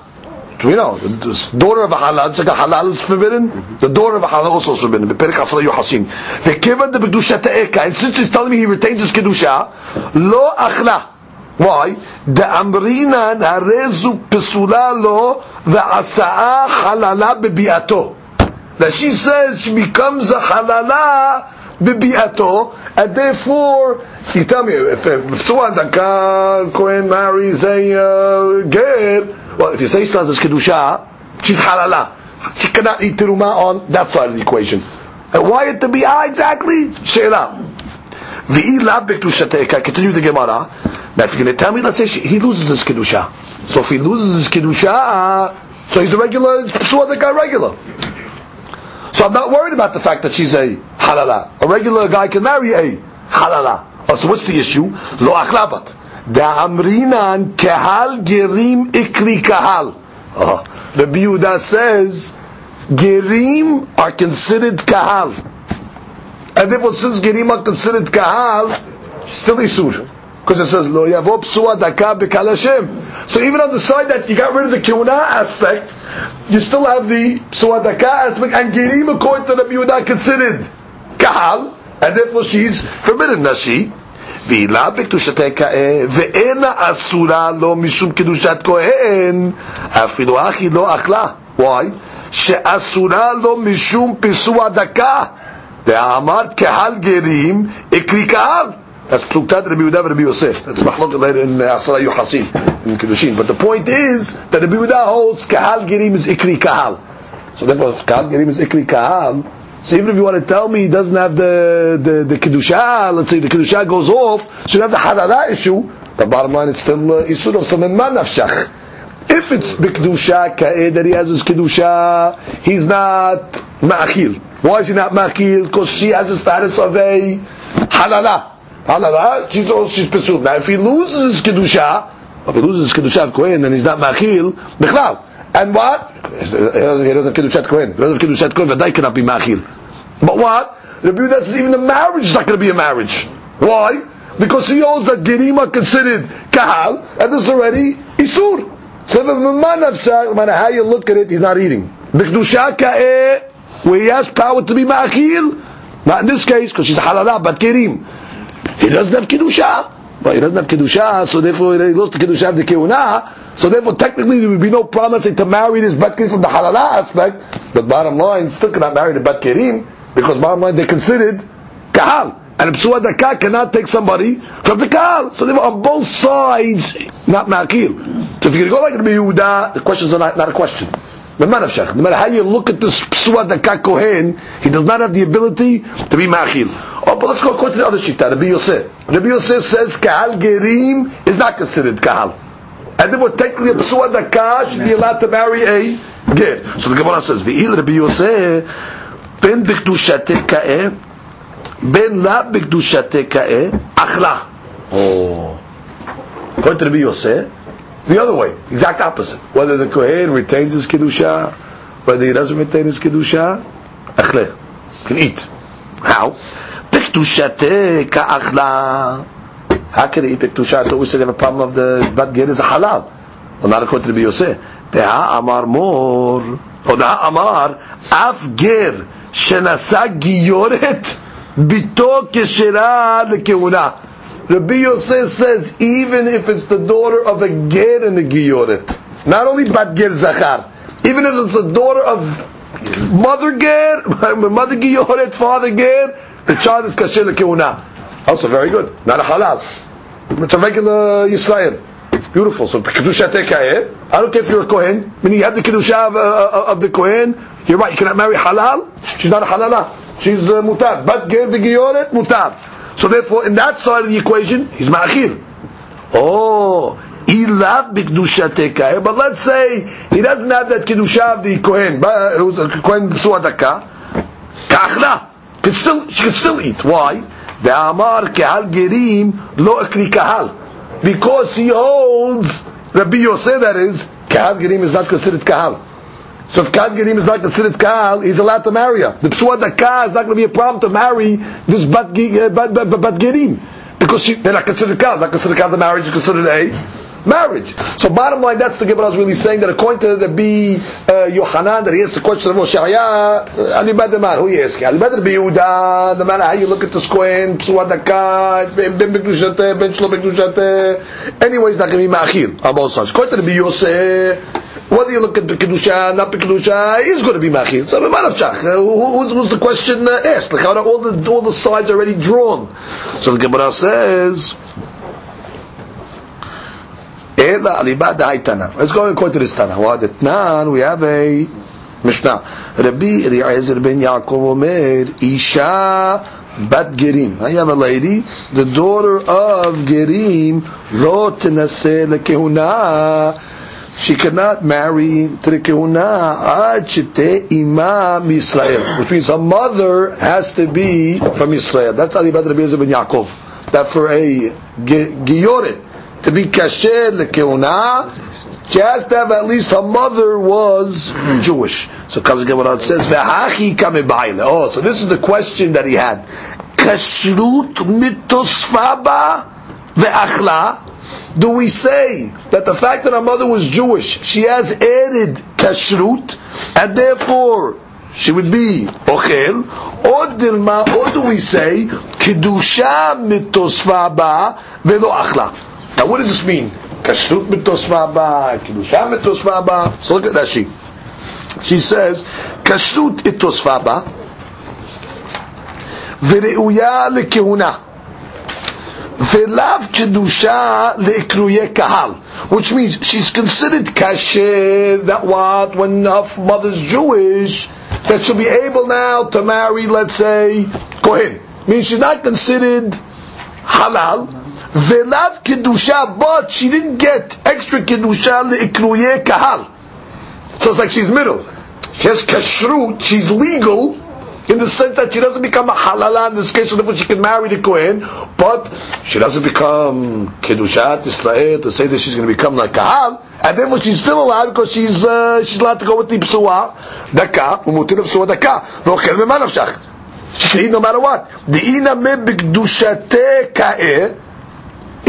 Do we know? The daughter of a halal, it's like a halal is forbidden. The daughter of a halal also is forbidden. Beperek asra yuhasin. The given the b'kedusha te'eka. And since he's telling me he retains his kedusha, lo achla. Why? The amrinan harezu pesula lo ve'asa'a halala bebi'ato. That she says she becomes a halala bebi'ato, and therefore, you tell me, if a Psuan Daka Kohen marries a uh, ger, well, if you say she has this kedusha, she's halala. She cannot eat teruma on that side of the equation. And why it to be ah exactly? Sheila. Continue the Gemara. Now, if you're going to tell me, let's say she, he loses his kedusha. So if he loses his kedusha, so he's a regular Psuan Daka regular. So I'm not worried about the fact that she's a halala. A regular guy can marry a halala. Oh, so what's the issue? Lo achlabat. Da'amrinan kahal gerim ikri kahal. Oh, Rabbi Yehuda says gerim are considered kahal. And therefore since gerim are considered kahal, still isur. Because it says, Lo yavo psua daka b'kalashem. So even on the side that you got rid of the kiuna aspect, you still have the psua daka aspect, and gerim according to Rabbi Yehuda considered kahal, and therefore she's forbidden, nashi. ועילה בקדושתה כאה, ואינה אסורה לו משום קדושת כהן, אפילו אחי לא אכלה. Why? שאסורה לו משום פיסוע דקה. דאמרת קהל גרים, אקרי קהל. That's Pluktat Rabbi Yehuda Rabbi Yosef. That's Machlok later in Asra Yuhasin, in Kedushin. But the point is that Rabbi Yehuda holds Kahal Gerim is Ikri Kahal. So therefore, Kahal Gerim is Ikri Kahal, so even if you want to tell me he doesn't have the, the, the Kedusha, let's say the Kedusha goes off, so you have the Hadara issue, the bottom line is still uh, Isur of some Nafshach. If it's Bikdusha Ka'eh that he has his Kedusha, he's not Ma'achil. Why is he not Ma'achil? Because she has the status of a Halala. Halala, she's, she's pursued. Now if he loses his Kedusha, if he loses his Kedusha of Kohen, then he's not Ma'achil, Bichlal. And what? He doesn't, he doesn't have Kedushat Kohen. He doesn't have Kedushat Kohen, Vadai cannot be Ma'achil. But what? Rabbi Yehuda says even the marriage is not going to be a marriage. Why? Because he holds that Gerim are considered Kahal, and this is already Isur. So no matter how you look at it, he's not eating. B'kedusha Ka'eh, where he has power to be Ma'achil, not in this case, because she's Halalah, but Gerim. He doesn't have Kedusha. But he doesn't have Kedusha, so therefore he lost the Kedusha of the Keunah, so therefore technically there would be no problem to marry this Bat from the Halalah aspect, but bottom line, still cannot marry the Bat Kerim, because bottom line they considered Kahal. And Psua Daka cannot take somebody from the Kahal. So they were on both sides, not Ma'akil. So if you're going to go like Rabbi Yehuda, the questions are not, not a question. No matter how you look at this Psua Daka Kohen, he does not have the ability to be Ma'akil. But let's go according to the other Shita, Rabbi Yosef. Rabbi Yosef says Kahal Gerim is not considered Kahal. And then what technically a Psua Daka should be allowed to marry a Ger. So the Gemara says, V'il Rabbi Yosef, Ben B'Kdushateh Ka'eh, Ben La B'Kdushateh Ka'eh, Achla. Oh. According to Rabbi Yosef, the other way, exact opposite. Whether the Kohen retains his Kedusha, whether he doesn't retain his Kedusha, Achle, can eat. How? Petushate ka'achla. How can he eat I thought we said have a problem of the bad get is a halal. Well, not according to the Yosef. Deha amar mor. Or deha amar af ger shenasa giyoret bito keshera lekeuna. Rabbi Yosef says even if it's the daughter of a ger and a giyoret, not only bat ger zachar, even if it's the daughter of mother ger, mother gioret, father ger, the child is kasher lekehuna. Also very good, not a halal. It's a regular Yisrael. Beautiful. So kedusha tekayeh. I don't care if you're a kohen. Meaning you have the kedusha of, uh, of the kohen. You're right. You cannot marry halal. She's not a halala. She's uh, mutar. But ger v'giyoret mutar. So therefore, in that side of the equation, he's ma'achir. Oh, ilav b'kedusha tekayeh. But let's say he doesn't have that kedusha of the kohen. but it was a kohen b'suadaka. Ka'achla. Could still, she could still eat. Why? The amar kahal gerim lo ekri kahal because he holds Rabbi Yosef that is Kahal Gerim is not considered Kahal. So if Kahal Gerim is not considered Kahal, he's allowed to marry her. The Psua Daka is not going to be a problem to marry this Bat, uh, bat, bat, bat, bat Gerim. Because she, they're not considered Kahal. Not considered Kahal, the marriage is considered a marriage. So bottom line, that's the Gemara is really saying that according to the B uh, Yohanan, that he asked the question of Moshe Shaya, Ali Badr who you asking? Ali Badr Yehuda, no matter how you look at the Skoen, Psuadaka, Ben Bekdushate, Ben Shlo Bekdushate, anyway, it's not going to be Ma'achil on both sides. According to the B Yosef, whether you look at the Kedusha, not the Kedusha, he's going to be Machir. So, uh, who's, who's the question uh, asked? All the, all the sides already drawn? So the Gemara says, Let's go according to this Tana. What the Tnan, we have a Mishnah. Rabbi Eliezer ben Yaakov Omer, Isha bat Gerim. I have a lady, the daughter of Gerim, lo tenase lekehuna. She cannot marry to the kehuna ad imam Israel, which means her mother has to be from Israel. That's Rabbi Eliezer ben Yaakov. That for a Giyoret, to be kasher lekeuna, she has to have at least her mother was Jewish. So comes again what it says. Oh, so this is the question that he had: Kashrut mitosfaba ve'achla, do we say that the fact that her mother was Jewish, she has added kashrut, and therefore she would be ochel, or dilma, or do we say kedusha mitosva ba velo achla? Now, what does this mean? Kashrut mitosva ba, kedusha mitosva ba. So look at Rashi. She says, kashrut itosva ba, ורעויה לכהונה. ולאו קדושה לאקרויי קהל. Which means she's considered kasher, that what, when her mother's Jewish, that she'll be able now to marry, let's say, Kohen. Means she's not considered halal. Velav kedusha, but she didn't get extra kedusha leikruye kahal. So it's like she's middle. She has kashrut, she's legal, in the sense that she doesn't become a halala in this case, so therefore she can marry the Kohen, but she doesn't become Kedushat Israel to say that she's going to become like Kahal, and then when she's still alive because she's uh, she's allowed to go with the Psuah, Daka, Umutir Psuah Daka, Vochel Memanavshach. She can eat no matter what. Di'ina me b'kdushate ka'eh,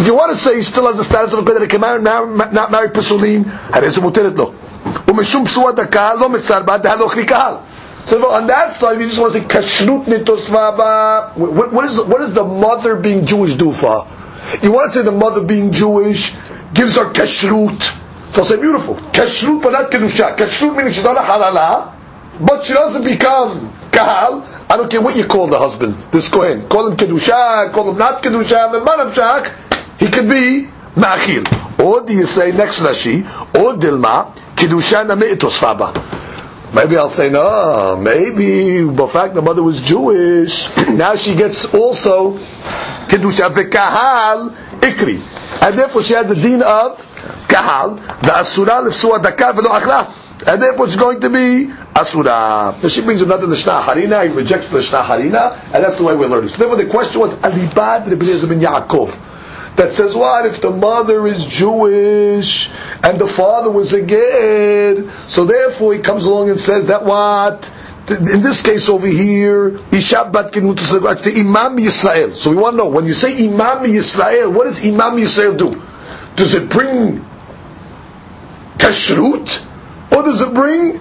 you want to say he still has the status of a that he can marry, not marry Pesulim, הרי זה מותרת לו. ומשום פסועה דקה לא מצר בה דהלוך לקהל. So on that side, you just want to say kashrut nitosvaba. What, what is what does the mother being Jewish do for? You want to say the mother being Jewish gives her kashrut. So I'll say beautiful kashrut, but not kedusha. Kashrut meaning she's not a halala, but she doesn't become kahal. I don't care what you call the husband. This kohen, call him kedusha, call him not kedusha. The man of shach, he could be ma'achil. Or do you say next Rashi, or dilma kedusha name itosvaba. Maybe I'll say no. Maybe the fact the mother was Jewish, now she gets also kedusha v'kahal ikri, and therefore she has the din of kahal the asura lefsua dakar v'lo achla. And therefore it's going to be asura. Now she brings another Lishna Harina, he rejects the Lishna Harina, and that's the way we're learning. So therefore the question was, Alibad Rebbe ben Yaakov that says what if the mother is Jewish and the father was a Ged? So therefore he comes along and says that what in this case over here, Isha bat Imam Yisrael. So we want to know when you say Imam Yisrael, what does Imam Yisrael do? Does it bring kashrut or does it bring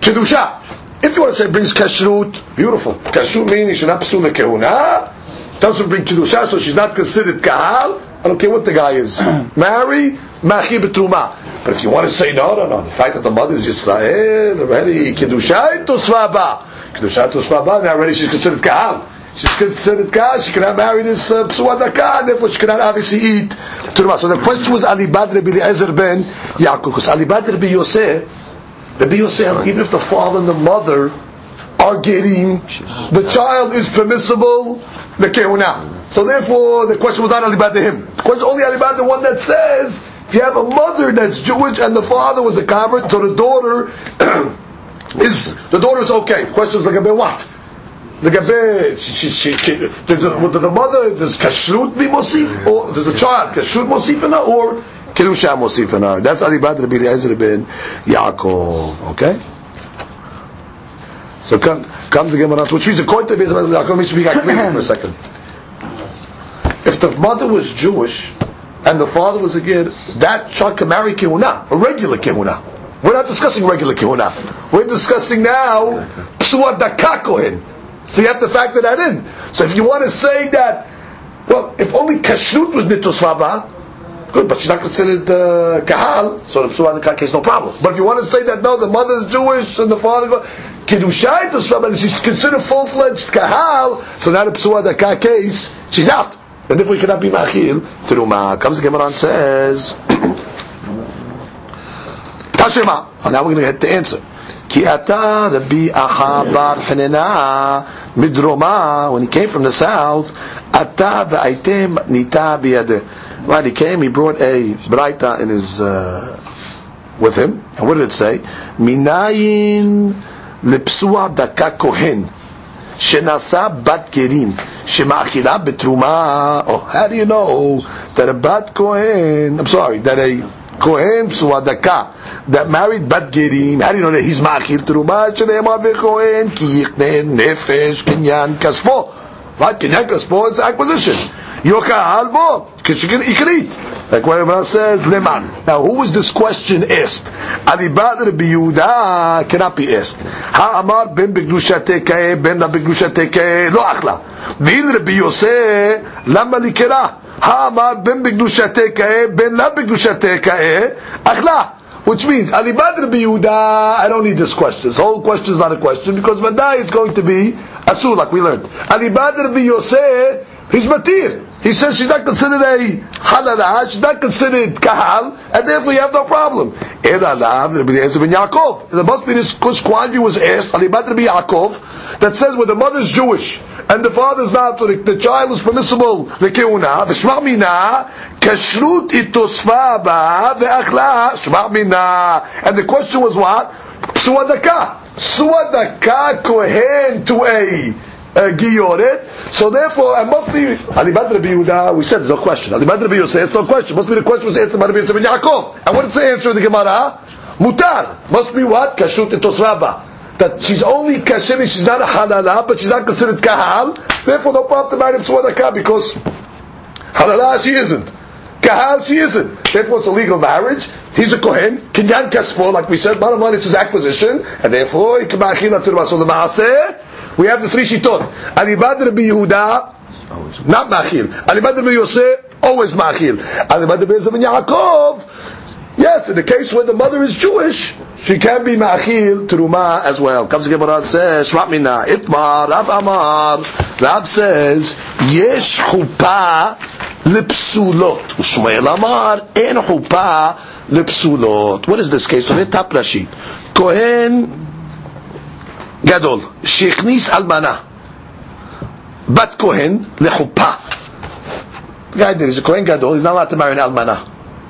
kedusha? If you want to say it brings kashrut, beautiful. Kashrut means she's not psul kehuna, doesn't bring kedusha, so she's not considered kahal. I don't care what the guy is. Marry, machi betruma. But if you want to say no, no, no, the fact that the mother is Yisrael, already kiddushay tosvaba, kiddushay tosvaba, now already she's considered kahal. She's considered kahal. She cannot marry this uh, psuadaka, therefore she cannot obviously eat truma. So the question was Ali Badr Rabbi Ezer ben Yaakov, because Ali Badr Rabbi Yosef, Rabbi Yosef, even if the father and the mother are getting, the child is permissible the kehuna. So therefore, the question was not to him. The question only alibad the one that says, if you have a mother that's Jewish and the father was a convert, so the daughter is, the daughter is okay. The question is, like, what? The gabe, she, she, she, the, the mother, does kashrut be mosif? Or does the child kashrut mosif in? Or kedusha mosif in her? That's alibad Rabbi Eliezer ben Yaakov. Okay? So come, comes the Gemara, which means according to Rabbi Yaakov, we speak for a second. If the mother was Jewish and the father was a Gid, that child can marry kehuna, a regular kehuna. We're not discussing regular kehuna. We're discussing now psuad dakakohin. So you have to factor that in. So if you want to say that, well, if only kashrut was nitos good, but she's not considered uh, kahal, so the psuad dakak is no problem. But if you want to say that no, the mother is Jewish and the father, kiddushay tosvaba, and she's considered full fledged kahal, so now the psuad dakak case, she's out and if we cannot be machil teruma. Comes the Gemara and says, Tashema. Oh, now we're going to get the answer. Ki ata Rabbi Aha bar Hanina midroma. When he came from the south, ata ve'aitem nita biyadeh. Right, he came, he brought a braita in his, uh, with him. And what did it say? Minayin lipsua daka kohen. Shenasa bat kerim. Shemachila betruma. Oh, how do you know that a bat kohen, I'm sorry, that a Kohen Suadaka that married Bat Gerim. How do you know that he's Machil Truma? Shnei Kohen Ki Yichne Nefesh Kinyan Kaspo right? Kaspo is acquisition. Your kahal bo, because you can, eat. Like what Rabbi says, leman. Now, who was this question asked? Ali Badr Yehuda cannot be asked. Ha amar ben begdushat kae, ben la begdushat kae, lo achla. V'il Rabbi Yosef, lama likera. Ha amar ben begdushat kae, ben la begdushat kae, achla. Which means, Ali Badr Yehuda, I don't need this question. This whole question is not a question, because Vadai is going to be Asur, like we learned. Ali Badr Yosef, he's Matir. He says she's not considered a halala, she's not considered kahal, and therefore you have no problem. There must be this quandary was asked, Ali Badr Yaakov, that says when the mother's Jewish and the father's not, so the, the child is permissible, the keuna, v'shma mina, kashrut itosfa ba, ve'achla, shma mina. And the question was what? Suadaka. Suadaka kohen to a uh, giyoret. So therefore, it must be Ali Badr Yehuda. We said there's no question. Ali Badr Yehuda it's no question. Must be the question was answered by Rabbi Yosef ben Yaakov. And what did the answer in the Gemara? Mutar. Must be what? Kashrut etosraba. That she's only kasher, she's not a halala, but she's not considered kahal. Therefore, no problem to marry him because halala she isn't. Kahal she isn't. Therefore, it's a legal marriage. He's a kohen. Kinyan kaspo, like we said. Bottom line, it's his acquisition, and therefore he can ma'achila to the maaseh we have the three shitot. Ali Badr Rabbi Yehuda, not machil. Ali Badr Rabbi Yosef, always machil. Ali Badr Rabbi Yosef and Yaakov, yes, in the case where the mother is Jewish, she can be machil teruma as well. Comes Gemara says, Shmat mina, itmar, Rav Amar, Rav says, yesh chupa lipsulot. Ushmael Amar, en chupa lipsulot. What is this case? So, top Rashi. Kohen גדול, שהכניס אלמנה, בת כהן, לחופה. The guy did, he's a Kohen Gadol, he's not allowed to marry an almana.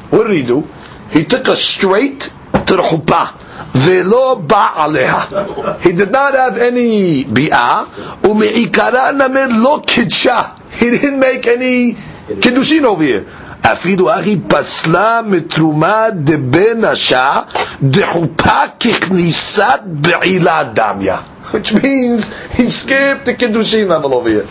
What did he do? He took her straight to the chuppah. Velo ba'aleha. He did not have any bi'ah. Ume'ikara named lo kidsha. He didn't make any kiddushin over here. אפילו אחי פסלה מתרומה דבן השע דחופה ככניסת בעילה דמיה. Which means he skipped the Kiddushin level over here.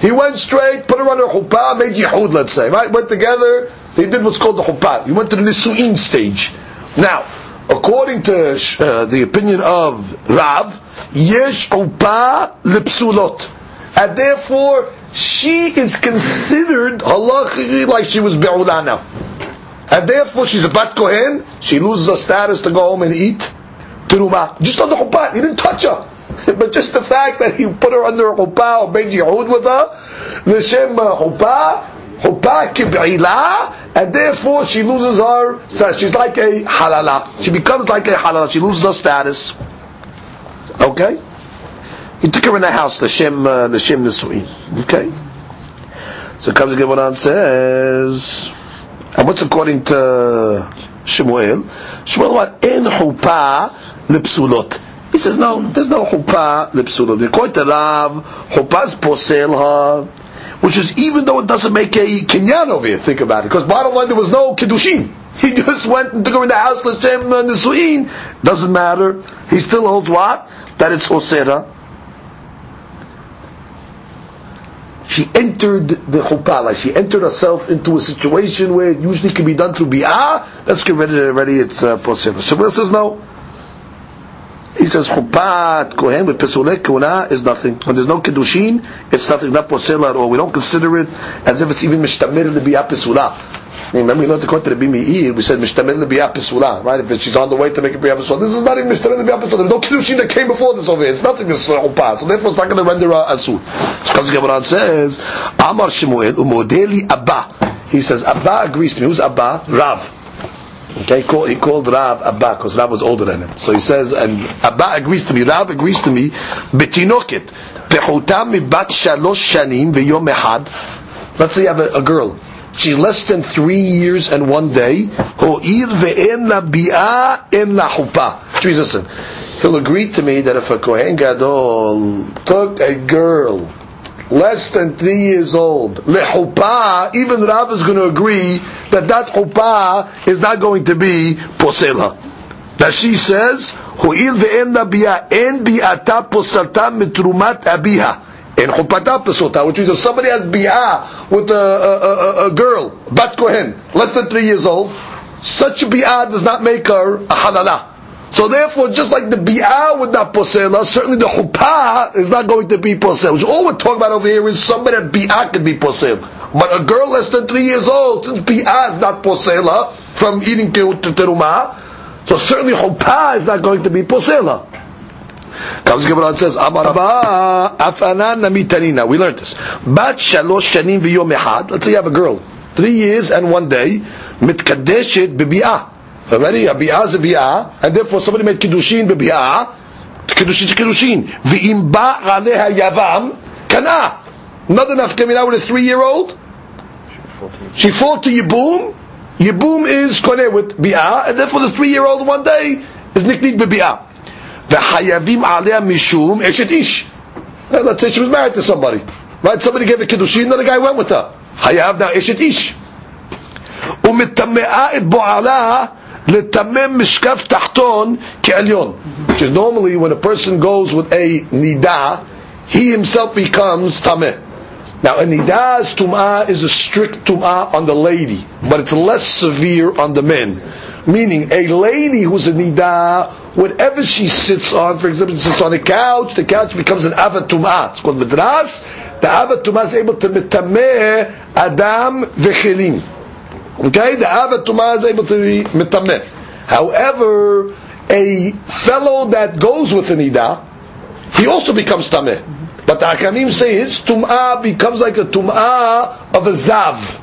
He went straight, put her on her chuppah, made yihud, let's say, right? Went together, they did what's called the chuppah. He went to the nisu'in stage. Now, according to uh, the opinion of Rav, yesh chuppah lipsulot. And therefore, she is considered halachically like she was be'ula now. And therefore she's a bat kohen, she loses her status to go home and eat teruma. Just on the chuppah, he didn't touch her. but just the fact that he put her under a chuppah or made yihud with her, the shem uh, chuppah, chuppah kib'ila, and therefore she loses her status. She's like a halala. She becomes like a halala. She loses her status. Okay? He took her in the house, the Shem, uh, the Shem Nisuin. Okay. So comes the Gemara and says, and what's according to Shemuel? Shemuel what? In chupa lipsulot. He says, no, there's no chupa lipsulot. According to Rav, chupa's posel ha, which is even though it doesn't make a kinyan over here, think about it. Because bottom line, there was no kiddushin. He just went and took her in the house, L'Shem Nisuin. Doesn't matter. He still holds what? That it's osera. She entered the chuppah, like she entered herself into a situation where it usually can be done through bi'ah, let's get ready already, it's uh, possible. Shmuel says no. He says chuppah kohen with pesulek kuna is nothing. When there's no kedushin, it's nothing, not posel at all. We don't consider it as if it's even mishtamir the bi'ah pesulah. Remember, we learned the quote the Meir. We said Mishtamil Biyah Pesula, right? If she's on the way to make a Biyah Pesula, this is not even Mishtamil Biyah Pesula. There's no kiddushin that came before this over here. It's nothing. It's uh, Upa. So therefore, it's not going to render a asur. So comes Gemara says, Amar Shemuel umodeli Abba. He says Abba agrees to me. Who's Abba? Rav. Okay, he called, he called Rav Abba because Rav was older than him. So he says, and Abba agrees to me. Rav agrees to me. Betinoket pechuta mi bat shalosh shanim v'yom ehad. Let's say you have a, a girl she's less than three years and one day. Ho'ir ve'en la bi'a en la. Which means, listen, he'll agree to me that if a Kohen Gadol took a girl less than three years old, lechuppah, even Rav is going to agree that that chuppah is not going to be posela. Now she says, "Ho'il ve'en la bi'a en bi'ata posalta mitrumat abiha." in chupata pesota, which means if somebody has bi'ah with a, a, a, a girl, bat kohen, less than three years old, such bi'ah does not make her a halalah. So therefore, just like the bi'ah would not posela, certainly the chuppah is not going to be posel. Which all we're talking about over here is somebody that bi'ah can be posel. But a girl less than three years old, since bi'ah is not posela from eating terumah, so certainly chuppah is not going to be posela. Comes Gemara says, Amar Abba, Afanan namitanina. We learned this. Bat shalosh shanim v'yom. Let's say you have a girl, three years and one day, mitkadeshet b'bi'ah. Already, a bi'ah is a bi'ah, and therefore somebody made kiddushin b'bi'ah, kiddushin to kiddushin. V'im ba' aleha yavam, kana. Not enough coming out with a three-year-old. She fought to Yibum. Yibum is koneh with bi'ah, and therefore the three-year-old one day is niknit b'bi'ah. V'hayavim alea mishum eshet ish. Let's say she was married to somebody. Right? Somebody gave a kiddushin, then the guy went with her. Hayav now eshet ish. ומטמאה את בועלה Letamem mishkaf tachton ke'elyon. Which is normally when a person goes with a nidah, he himself becomes tameh. Now, a nidah's tum'ah is a strict tum'ah on the lady, but it's less severe on the men. Meaning, a lady who's a nidah, whatever she sits on, for example, she sits on a couch, the couch becomes an avat tum'ah. It's called madras. The avat tum'ah is able to mitameh adam vechelim. Okay, the avat tum'ah is able to be mitameh. However, a fellow that goes with an nidah, he also becomes tameh. But the Hakamim say his tum'ah becomes like a tum'ah of a zav.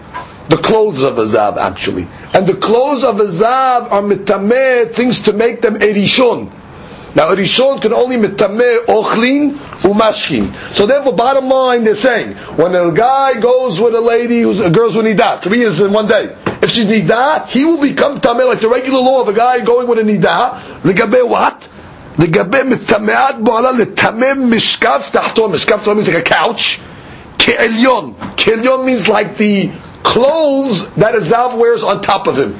The clothes of a zav, actually. And the clothes of a zav are mitameh, things to make them erishon. Now, erishon can only mitameh ochlin umashkin. So therefore, bottom line, they're saying, when a guy goes with a lady who's a girl's with nidah, three years in one day, if she's nidah, he will become tameh, like the regular law of a guy going with a nidah, legabe what? לגבי מטמאת בועלה לטמא משקף תחתון, משקף תחתון means like a couch, כעליון, כעליון means like the clothes that a zav wears on top of him.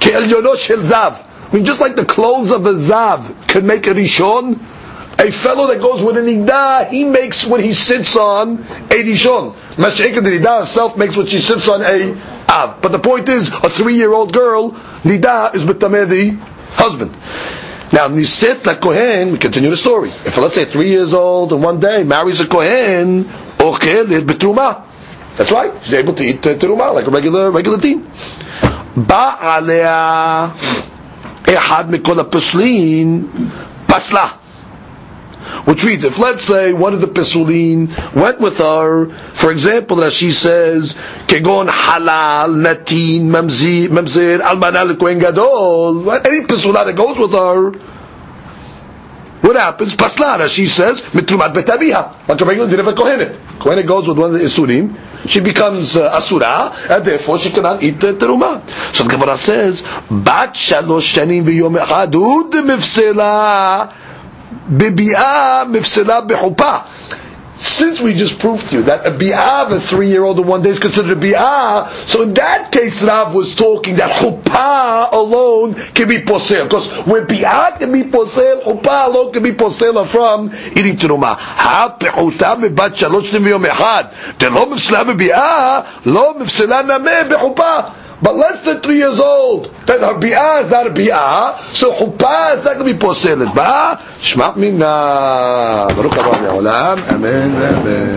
כעליונו של zav. I mean, just like the clothes of a zav can make a rishon, a fellow that goes with a nidah, he makes what he sits on a rishon. Masha'ikah, the nidah herself makes what she sits on a av. But the point is, a three-year-old girl, nida is with the husband. Now, Nisit la Kohen, we continue the story. If let's say three years old and one day marries a Kohen, Ochel betruma. That's right. She's able to eat teruma like a regular regular team. Ba alea ehad mikol pasla. Which means, if let's say one of the pesulin went with her, for example, as she says, kegon halal, natin, mamzir, mamzir, almanal, gadol, any pesulah that goes with her, what happens? Paslara, she says, mitrumat betaviha, like a regular din of a kohenet. Kohenet goes with one of the isurim, she becomes uh, asura, and therefore she cannot eat the teruma. So the Gemara says, bat shalosh shanim v'yom echad ud Bibi'ah mifsela bechupa. Since we just proved to you that a bi'ah of a three-year-old in one day is considered a bi'ah, so in that case Rav was talking that chuppah alone can be posel. Because where bi'ah can be posel, chuppah alone can be posel from eating terumah. Ha pechuta mebat shalosh yom echad. De lo mifsela bebi'ah, lo mifsela nameh bechuppah but less than three years old, that her bi'ah is not a bi'ah, so chuppah is not going to be poselet. Ba, shmat minna. Baruch Amen, amen.